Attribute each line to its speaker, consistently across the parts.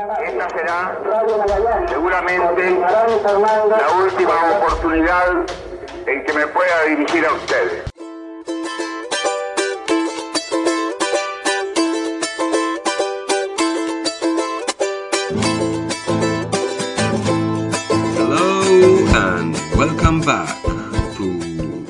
Speaker 1: Esta será seguramente la última oportunidad en que me pueda dirigir a ustedes.
Speaker 2: Hello and welcome back to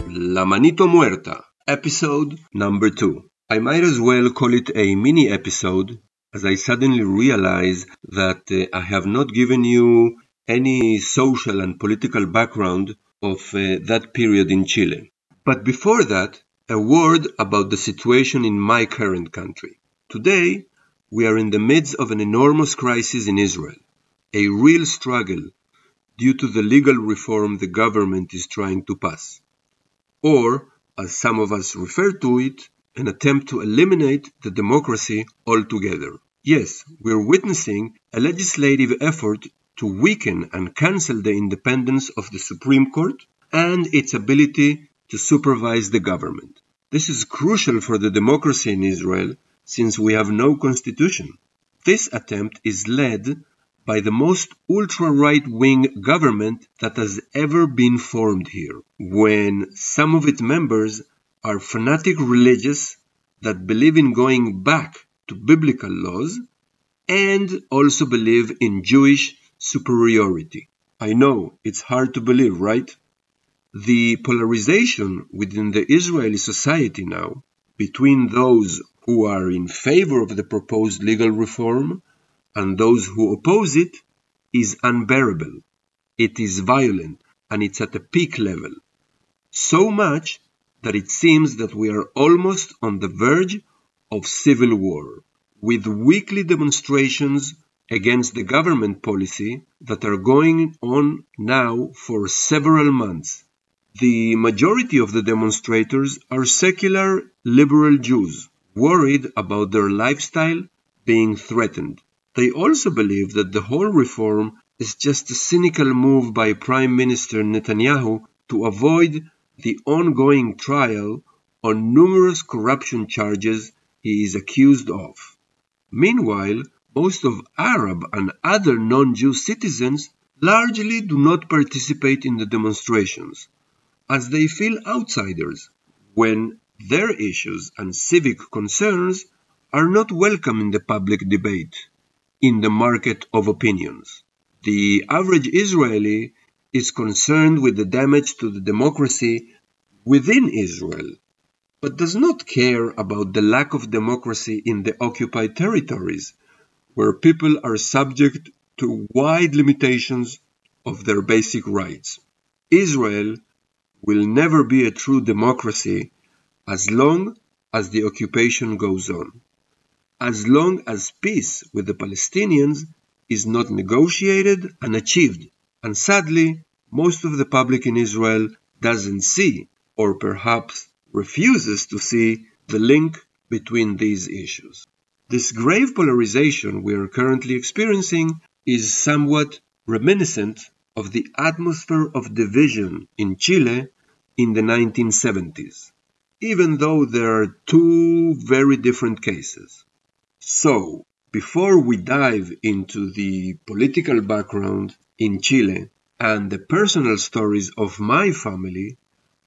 Speaker 2: La Manito Muerta, episode number two. I might as well call it a mini episode as I suddenly realize that uh, I have not given you any social and political background of uh, that period in Chile. But before that, a word about the situation in my current country. Today, we are in the midst of an enormous crisis in Israel, a real struggle due to the legal reform the government is trying to pass. Or, as some of us refer to it, an attempt to eliminate the democracy altogether. Yes, we're witnessing a legislative effort to weaken and cancel the independence of the Supreme Court and its ability to supervise the government. This is crucial for the democracy in Israel since we have no constitution. This attempt is led by the most ultra right wing government that has ever been formed here, when some of its members are fanatic religious that believe in going back to biblical laws and also believe in Jewish superiority. I know it's hard to believe, right? The polarization within the Israeli society now between those who are in favor of the proposed legal reform and those who oppose it is unbearable. It is violent and it's at a peak level. So much that it seems that we are almost on the verge of civil war, with weekly demonstrations against the government policy that are going on now for several months. The majority of the demonstrators are secular liberal Jews, worried about their lifestyle being threatened. They also believe that the whole reform is just a cynical move by Prime Minister Netanyahu to avoid the ongoing trial on numerous corruption charges he is accused of. Meanwhile, most of Arab and other non-Jew citizens largely do not participate in the demonstrations, as they feel outsiders when their issues and civic concerns are not welcome in the public debate, in the market of opinions. The average Israeli is concerned with the damage to the democracy within Israel, but does not care about the lack of democracy in the occupied territories, where people are subject to wide limitations of their basic rights. Israel will never be a true democracy as long as the occupation goes on. As long as peace with the Palestinians is not negotiated and achieved. And sadly, most of the public in Israel doesn't see, or perhaps refuses to see, the link between these issues. This grave polarization we are currently experiencing is somewhat reminiscent of the atmosphere of division in Chile in the 1970s, even though there are two very different cases. So, before we dive into the political background in Chile and the personal stories of my family,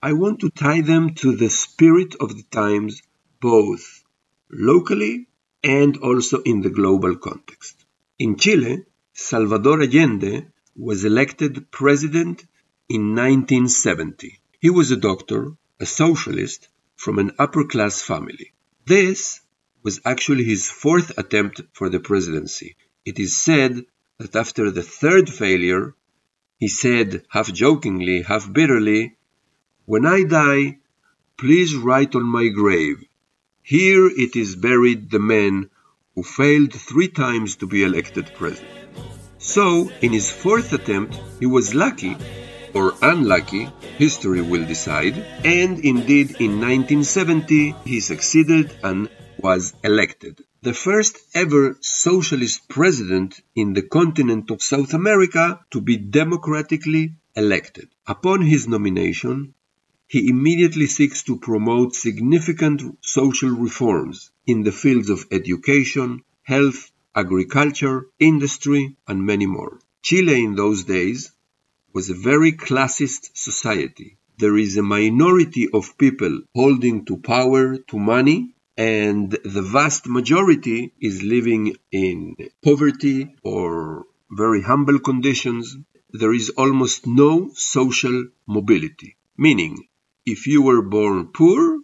Speaker 2: I want to tie them to the spirit of the times, both locally and also in the global context. In Chile, Salvador Allende was elected president in 1970. He was a doctor, a socialist, from an upper class family. This was actually his fourth attempt for the presidency. It is said that after the third failure, he said, half jokingly, half bitterly, When I die, please write on my grave, Here it is buried the man who failed three times to be elected president. So, in his fourth attempt, he was lucky, or unlucky, history will decide, and indeed in 1970 he succeeded and was elected. The first ever socialist president in the continent of South America to be democratically elected. Upon his nomination, he immediately seeks to promote significant social reforms in the fields of education, health, agriculture, industry, and many more. Chile in those days was a very classist society. There is a minority of people holding to power, to money, and the vast majority is living in poverty or very humble conditions. There is almost no social mobility, meaning if you were born poor,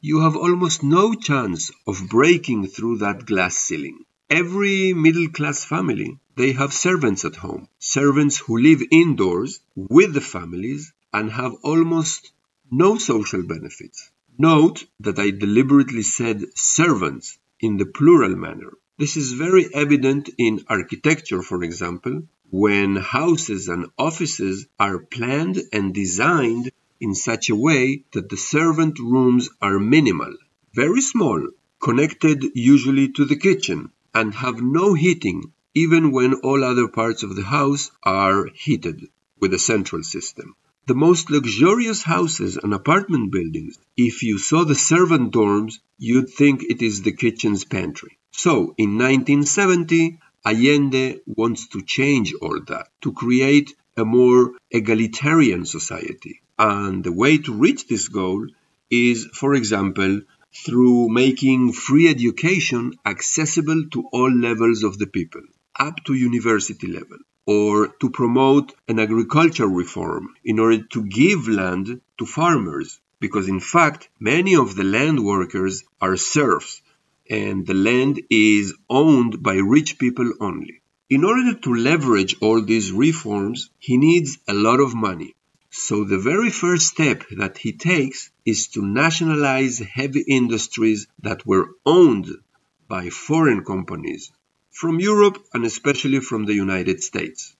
Speaker 2: you have almost no chance of breaking through that glass ceiling. Every middle class family, they have servants at home, servants who live indoors with the families and have almost no social benefits. Note that I deliberately said servants in the plural manner. This is very evident in architecture, for example, when houses and offices are planned and designed in such a way that the servant rooms are minimal, very small, connected usually to the kitchen, and have no heating even when all other parts of the house are heated with a central system. The most luxurious houses and apartment buildings, if you saw the servant dorms, you'd think it is the kitchen's pantry. So, in 1970, Allende wants to change all that, to create a more egalitarian society. And the way to reach this goal is, for example, through making free education accessible to all levels of the people, up to university level, or to promote an agricultural reform in order to give land to farmers, because in fact, many of the land workers are serfs, and the land is owned by rich people only. In order to leverage all these reforms, he needs a lot of money. So the very first step that he takes is to nationalize heavy industries that were owned by foreign companies from Europe and especially from the United States.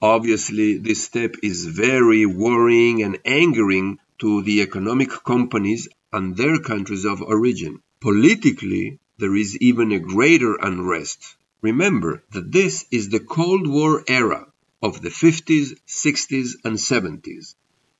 Speaker 2: Obviously, this step is very worrying and angering to the economic companies and their countries of origin. Politically, there is even a greater unrest. Remember that this is the Cold War era of the 50s, 60s, and 70s,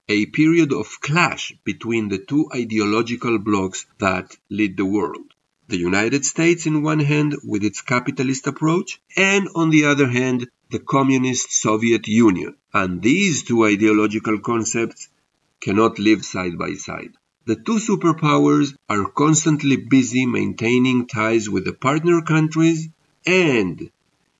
Speaker 2: a period of clash between the two ideological blocs that lead the world. The United States, in one hand, with its capitalist approach, and on the other hand, the communist Soviet Union. And these two ideological concepts cannot live side by side. The two superpowers are constantly busy maintaining ties with the partner countries and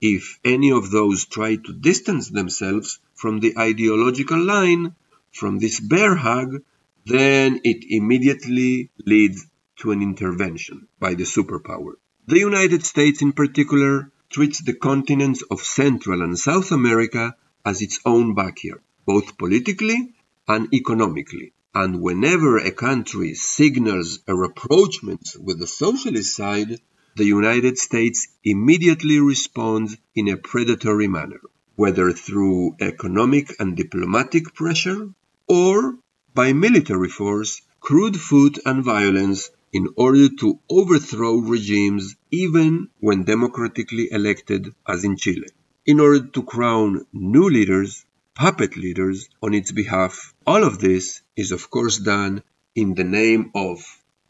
Speaker 2: if any of those try to distance themselves from the ideological line, from this bear hug, then it immediately leads to an intervention by the superpower. The United States, in particular, treats the continents of Central and South America as its own backyard, both politically and economically. And whenever a country signals a rapprochement with the socialist side, the United States immediately responds in a predatory manner, whether through economic and diplomatic pressure or by military force, crude food and violence in order to overthrow regimes even when democratically elected as in Chile, in order to crown new leaders, puppet leaders on its behalf. All of this is of course done in the name of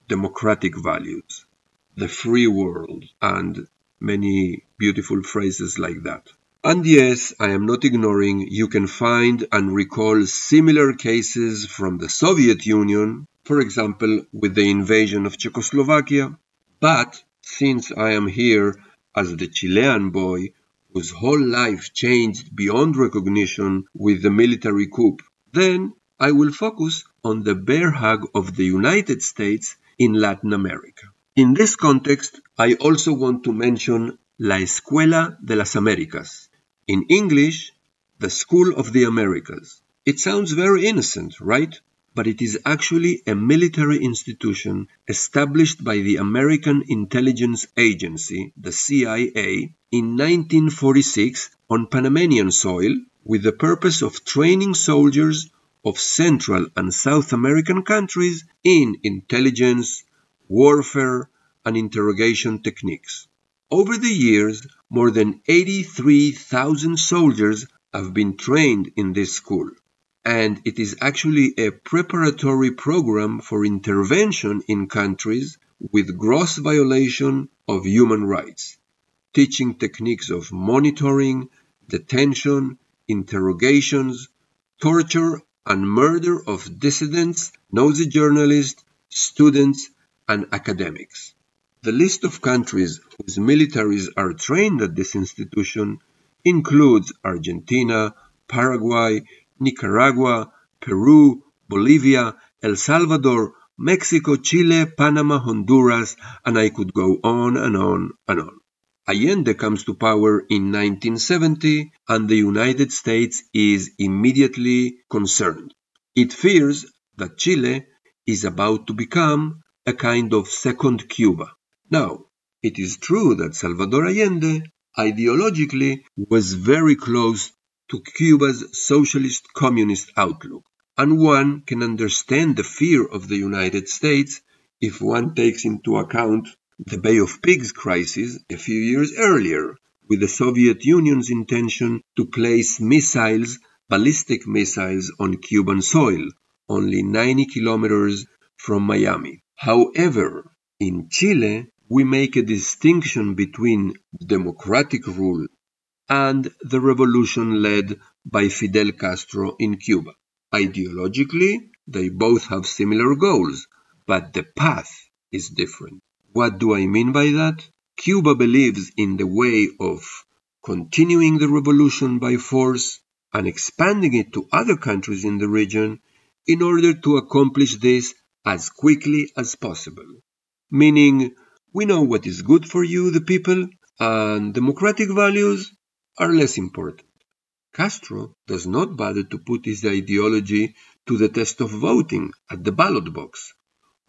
Speaker 2: democratic values the free world, and many beautiful phrases like that. And yes, I am not ignoring, you can find and recall similar cases from the Soviet Union, for example, with the invasion of Czechoslovakia. But since I am here as the Chilean boy whose whole life changed beyond recognition with the military coup, then I will focus on the bear hug of the United States in Latin America. In this context, I also want to mention La Escuela de las Américas. In English, the School of the Americas. It sounds very innocent, right? But it is actually a military institution established by the American Intelligence Agency, the CIA, in 1946 on Panamanian soil with the purpose of training soldiers of Central and South American countries in intelligence, warfare, and interrogation techniques. Over the years, more than 83,000 soldiers have been trained in this school, and it is actually a preparatory program for intervention in countries with gross violation of human rights. teaching techniques of monitoring, detention, interrogations, torture, and murder of dissidents, nosy journalists, students, and academics. The list of countries whose militaries are trained at this institution includes Argentina, Paraguay, Nicaragua, Peru, Bolivia, El Salvador, Mexico, Chile, Panama, Honduras, and I could go on and on and on. Allende comes to power in 1970 and the United States is immediately concerned. It fears that Chile is about to become a kind of second Cuba. Now, it is true that Salvador Allende ideologically was very close to Cuba's socialist communist outlook, and one can understand the fear of the United States if one takes into account the Bay of Pigs crisis a few years earlier, with the Soviet Union's intention to place missiles, ballistic missiles, on Cuban soil, only 90 kilometers from Miami. However, in Chile, we make a distinction between democratic rule and the revolution led by Fidel Castro in Cuba. Ideologically, they both have similar goals, but the path is different. What do I mean by that? Cuba believes in the way of continuing the revolution by force and expanding it to other countries in the region in order to accomplish this as quickly as possible. Meaning, we know what is good for you, the people, and democratic values are less important. Castro does not bother to put his ideology to the test of voting at the ballot box,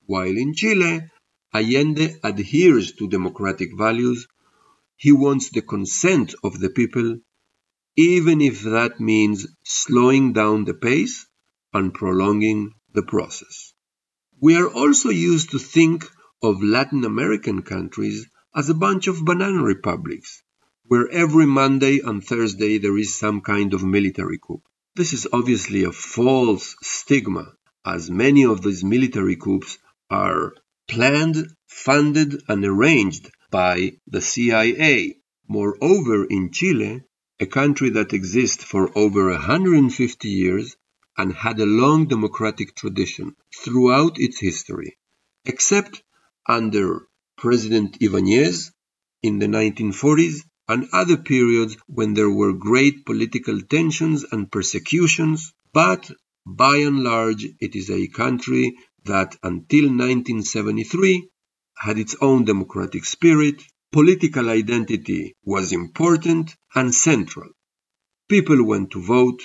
Speaker 2: while in Chile, Allende adheres to democratic values. He wants the consent of the people, even if that means slowing down the pace and prolonging the process. We are also used to think of Latin American countries as a bunch of banana republics, where every Monday and Thursday there is some kind of military coup. This is obviously a false stigma, as many of these military coups are planned, funded, and arranged by the CIA. Moreover, in Chile, a country that exists for over 150 years and had a long democratic tradition throughout its history, except under President Ibáñez in the 1940s and other periods when there were great political tensions and persecutions, but by and large it is a country that until 1973 had its own democratic spirit, political identity was important and central. People went to vote,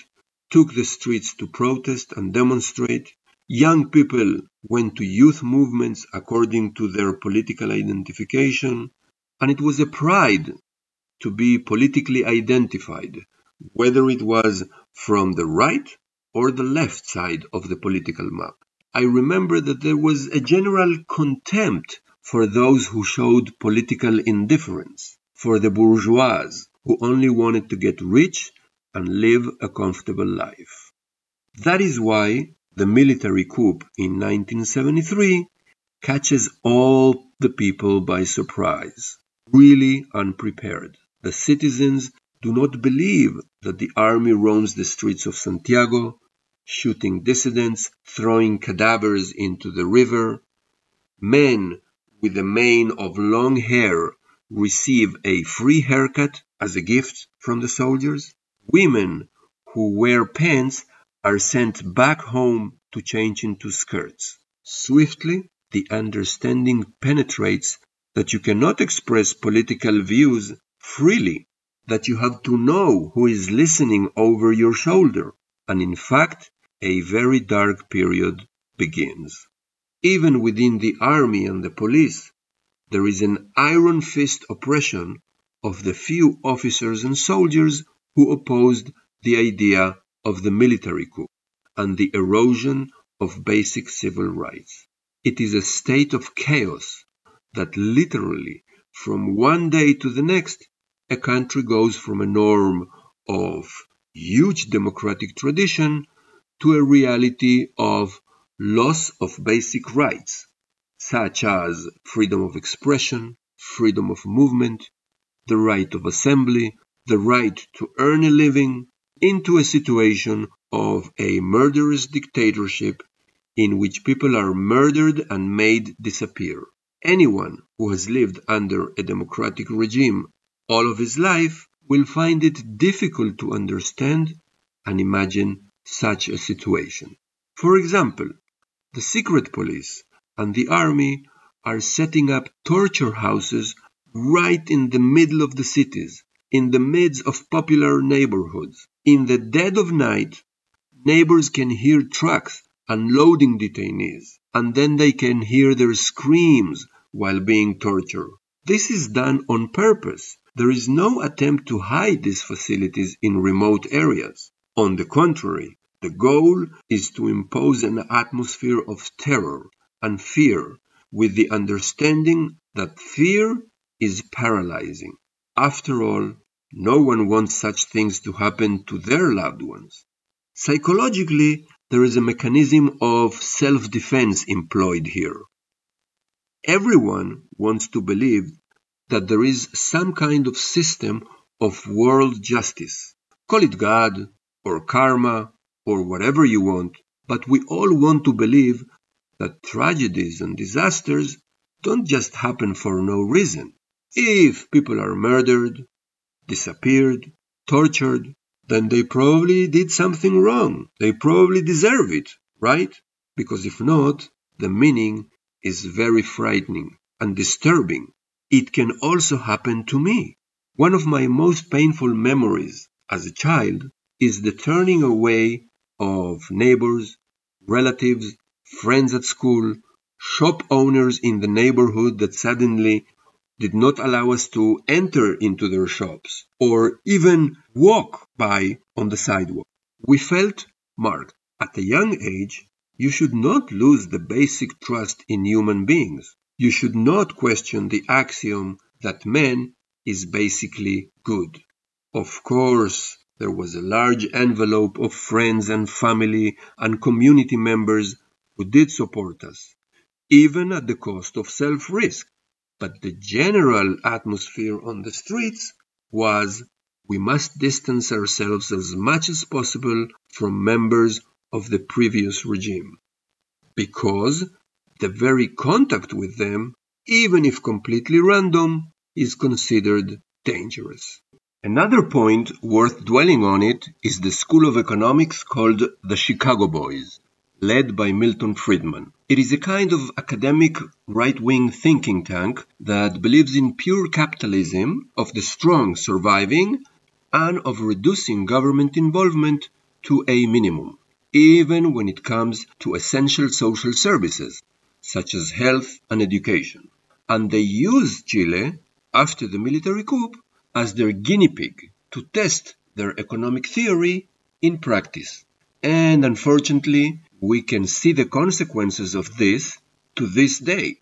Speaker 2: took the streets to protest and demonstrate, Young people went to youth movements according to their political identification, and it was a pride to be politically identified, whether it was from the right or the left side of the political map. I remember that there was a general contempt for those who showed political indifference, for the bourgeois who only wanted to get rich and live a comfortable life. That is why the military coup in 1973 catches all the people by surprise, really unprepared. The citizens do not believe that the army roams the streets of Santiago, shooting dissidents, throwing cadavers into the river. Men with a mane of long hair receive a free haircut as a gift from the soldiers. Women who wear pants are sent back home to change into skirts. Swiftly, the understanding penetrates that you cannot express political views freely, that you have to know who is listening over your shoulder, and in fact, a very dark period begins. Even within the army and the police, there is an iron fist oppression of the few officers and soldiers who opposed the idea of the military coup and the erosion of basic civil rights. It is a state of chaos that literally from one day to the next a country goes from a norm of huge democratic tradition to a reality of loss of basic rights, such as freedom of expression, freedom of movement, the right of assembly, the right to earn a living, into a situation of a murderous dictatorship in which people are murdered and made disappear. Anyone who has lived under a democratic regime all of his life will find it difficult to understand and imagine such a situation. For example, the secret police and the army are setting up torture houses right in the middle of the cities, in the midst of popular neighborhoods. In the dead of night, neighbors can hear trucks unloading detainees, and then they can hear their screams while being tortured. This is done on purpose. There is no attempt to hide these facilities in remote areas. On the contrary, the goal is to impose an atmosphere of terror and fear with the understanding that fear is paralyzing. After all, no one wants such things to happen to their loved ones. Psychologically, there is a mechanism of self-defense employed here. Everyone wants to believe that there is some kind of system of world justice. Call it God, or karma, or whatever you want, but we all want to believe that tragedies and disasters don't just happen for no reason. If people are murdered, disappeared, tortured, then they probably did something wrong. They probably deserve it, right? Because if not, the meaning is very frightening and disturbing. It can also happen to me. One of my most painful memories as a child is the turning away of neighbors, relatives, friends at school, shop owners in the neighborhood that suddenly did not allow us to enter into their shops or even walk by on the sidewalk. We felt marked. At a young age, you should not lose the basic trust in human beings. You should not question the axiom that man is basically good. Of course, there was a large envelope of friends and family and community members who did support us, even at the cost of self risk. But the general atmosphere on the streets was we must distance ourselves as much as possible from members of the previous regime. Because the very contact with them, even if completely random, is considered dangerous. Another point worth dwelling on it is the school of economics called the Chicago Boys led by Milton Friedman. It is a kind of academic right wing thinking tank that believes in pure capitalism, of the strong surviving, and of reducing government involvement to a minimum, even when it comes to essential social services, such as health and education. And they use Chile, after the military coup, as their guinea pig to test their economic theory in practice. And unfortunately, we can see the consequences of this to this day,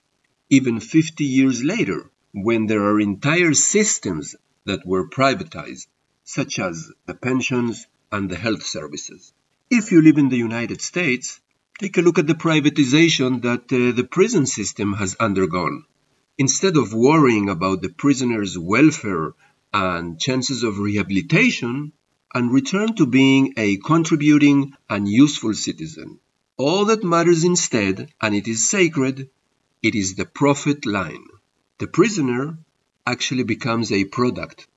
Speaker 2: even 50 years later, when there are entire systems that were privatized, such as the pensions and the health services. If you live in the United States, take a look at the privatization that uh, the prison system has undergone. Instead of worrying about the prisoner's welfare and chances of rehabilitation, and return to being a contributing and useful citizen. All that matters instead, and it is sacred, it is the profit line. The prisoner actually becomes a product,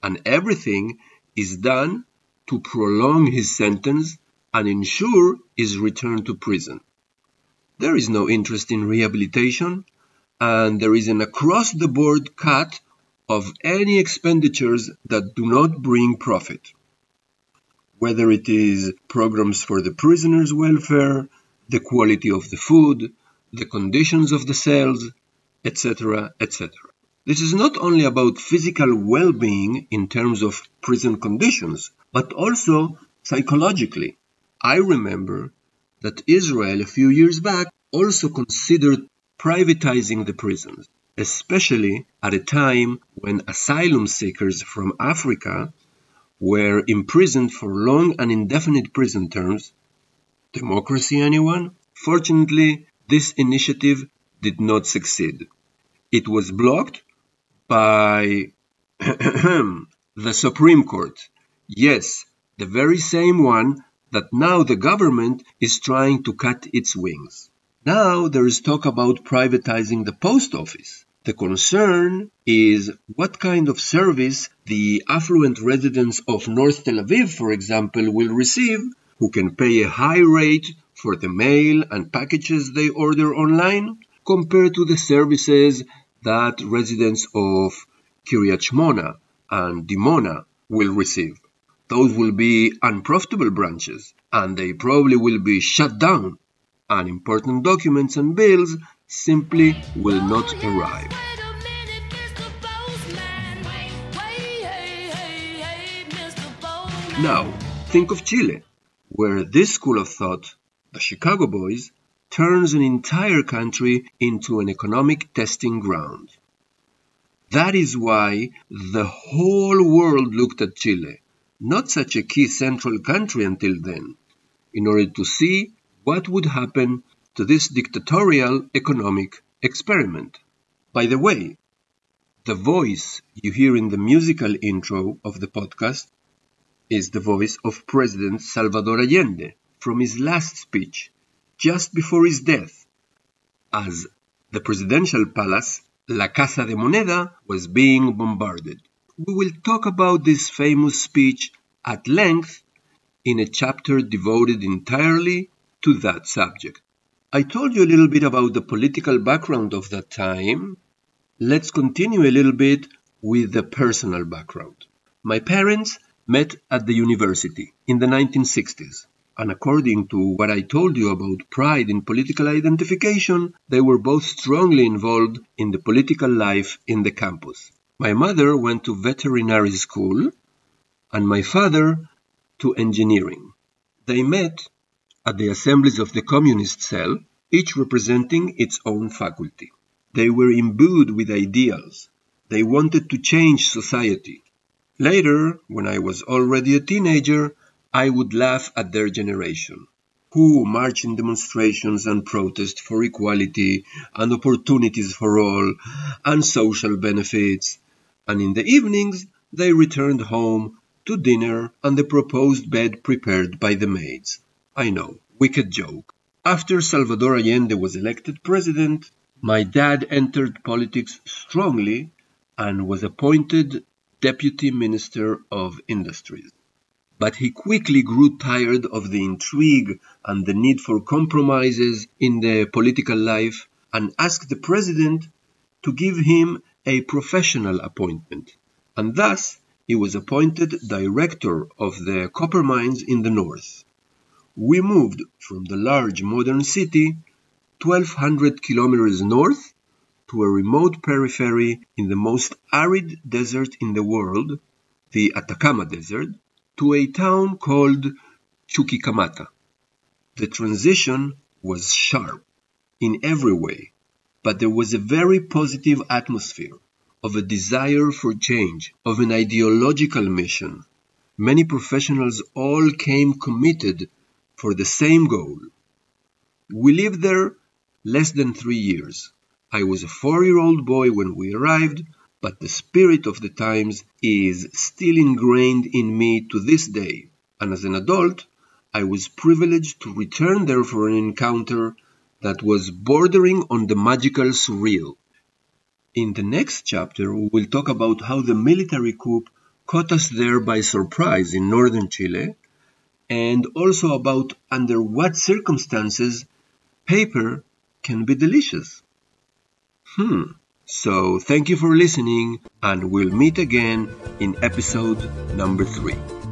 Speaker 2: and everything is done to prolong his sentence and ensure his return to prison. There is no interest in rehabilitation, and there is an across the board cut of any expenditures that do not bring profit whether it is programs for the prisoners' welfare, the quality of the food, the conditions of the cells, etc., etc. This is not only about physical well being in terms of prison conditions, but also psychologically. I remember that Israel a few years back also considered privatizing the prisons, especially at a time when asylum seekers from Africa were imprisoned for long and indefinite prison terms. Democracy, anyone? Fortunately, this initiative did not succeed. It was blocked by the Supreme Court. Yes, the very same one that now the government is trying to cut its wings. Now there is talk about privatizing the post office. The concern is what kind of service the affluent residents of North Tel Aviv, for example, will receive, who can pay a high rate for the mail and packages they order online, compared to the services that residents of Kiryat Shmona and Dimona will receive. Those will be unprofitable branches, and they probably will be shut down, and important documents and bills simply will not arrive. Now, think of Chile, where this school of thought, the Chicago Boys, turns an entire country into an economic testing ground. That is why the whole world looked at Chile, not such a key central country until then, in order to see what would happen to this dictatorial economic experiment. By the way, the voice you hear in the musical intro of the podcast is the voice of President Salvador Allende from his last speech, just before his death, as the presidential palace, La Casa de Moneda, was being bombarded. We will talk about this famous speech at length in a chapter devoted entirely to that subject. I told you a little bit about the political background of that time. Let's continue a little bit with the personal background. My parents met at the university in the 1960s, and according to what I told you about pride in political identification, they were both strongly involved in the political life in the campus. My mother went to veterinary school, and my father to engineering. They met at the assemblies of the communist cell, each representing its own faculty. They were imbued with ideals. They wanted to change society. Later, when I was already a teenager, I would laugh at their generation, who march in demonstrations and protest for equality and opportunities for all and social benefits, and in the evenings they returned home to dinner and the proposed bed prepared by the maids. I know, wicked joke. After Salvador Allende was elected president, my dad entered politics strongly and was appointed Deputy Minister of Industries. But he quickly grew tired of the intrigue and the need for compromises in the political life and asked the president to give him a professional appointment. And thus, he was appointed director of the copper mines in the north we moved from the large modern city 1200 kilometers north to a remote periphery in the most arid desert in the world, the Atacama Desert, to a town called Chuquicamata. The transition was sharp in every way, but there was a very positive atmosphere of a desire for change, of an ideological mission. Many professionals all came committed for the same goal. We lived there less than three years. I was a four year old boy when we arrived, but the spirit of the times is still ingrained in me to this day, and as an adult, I was privileged to return there for an encounter that was bordering on the magical surreal. In the next chapter, we will talk about how the military coup caught us there by surprise in northern Chile and also about under what circumstances paper can be delicious. Hmm. So thank you for listening and we'll meet again in episode number three.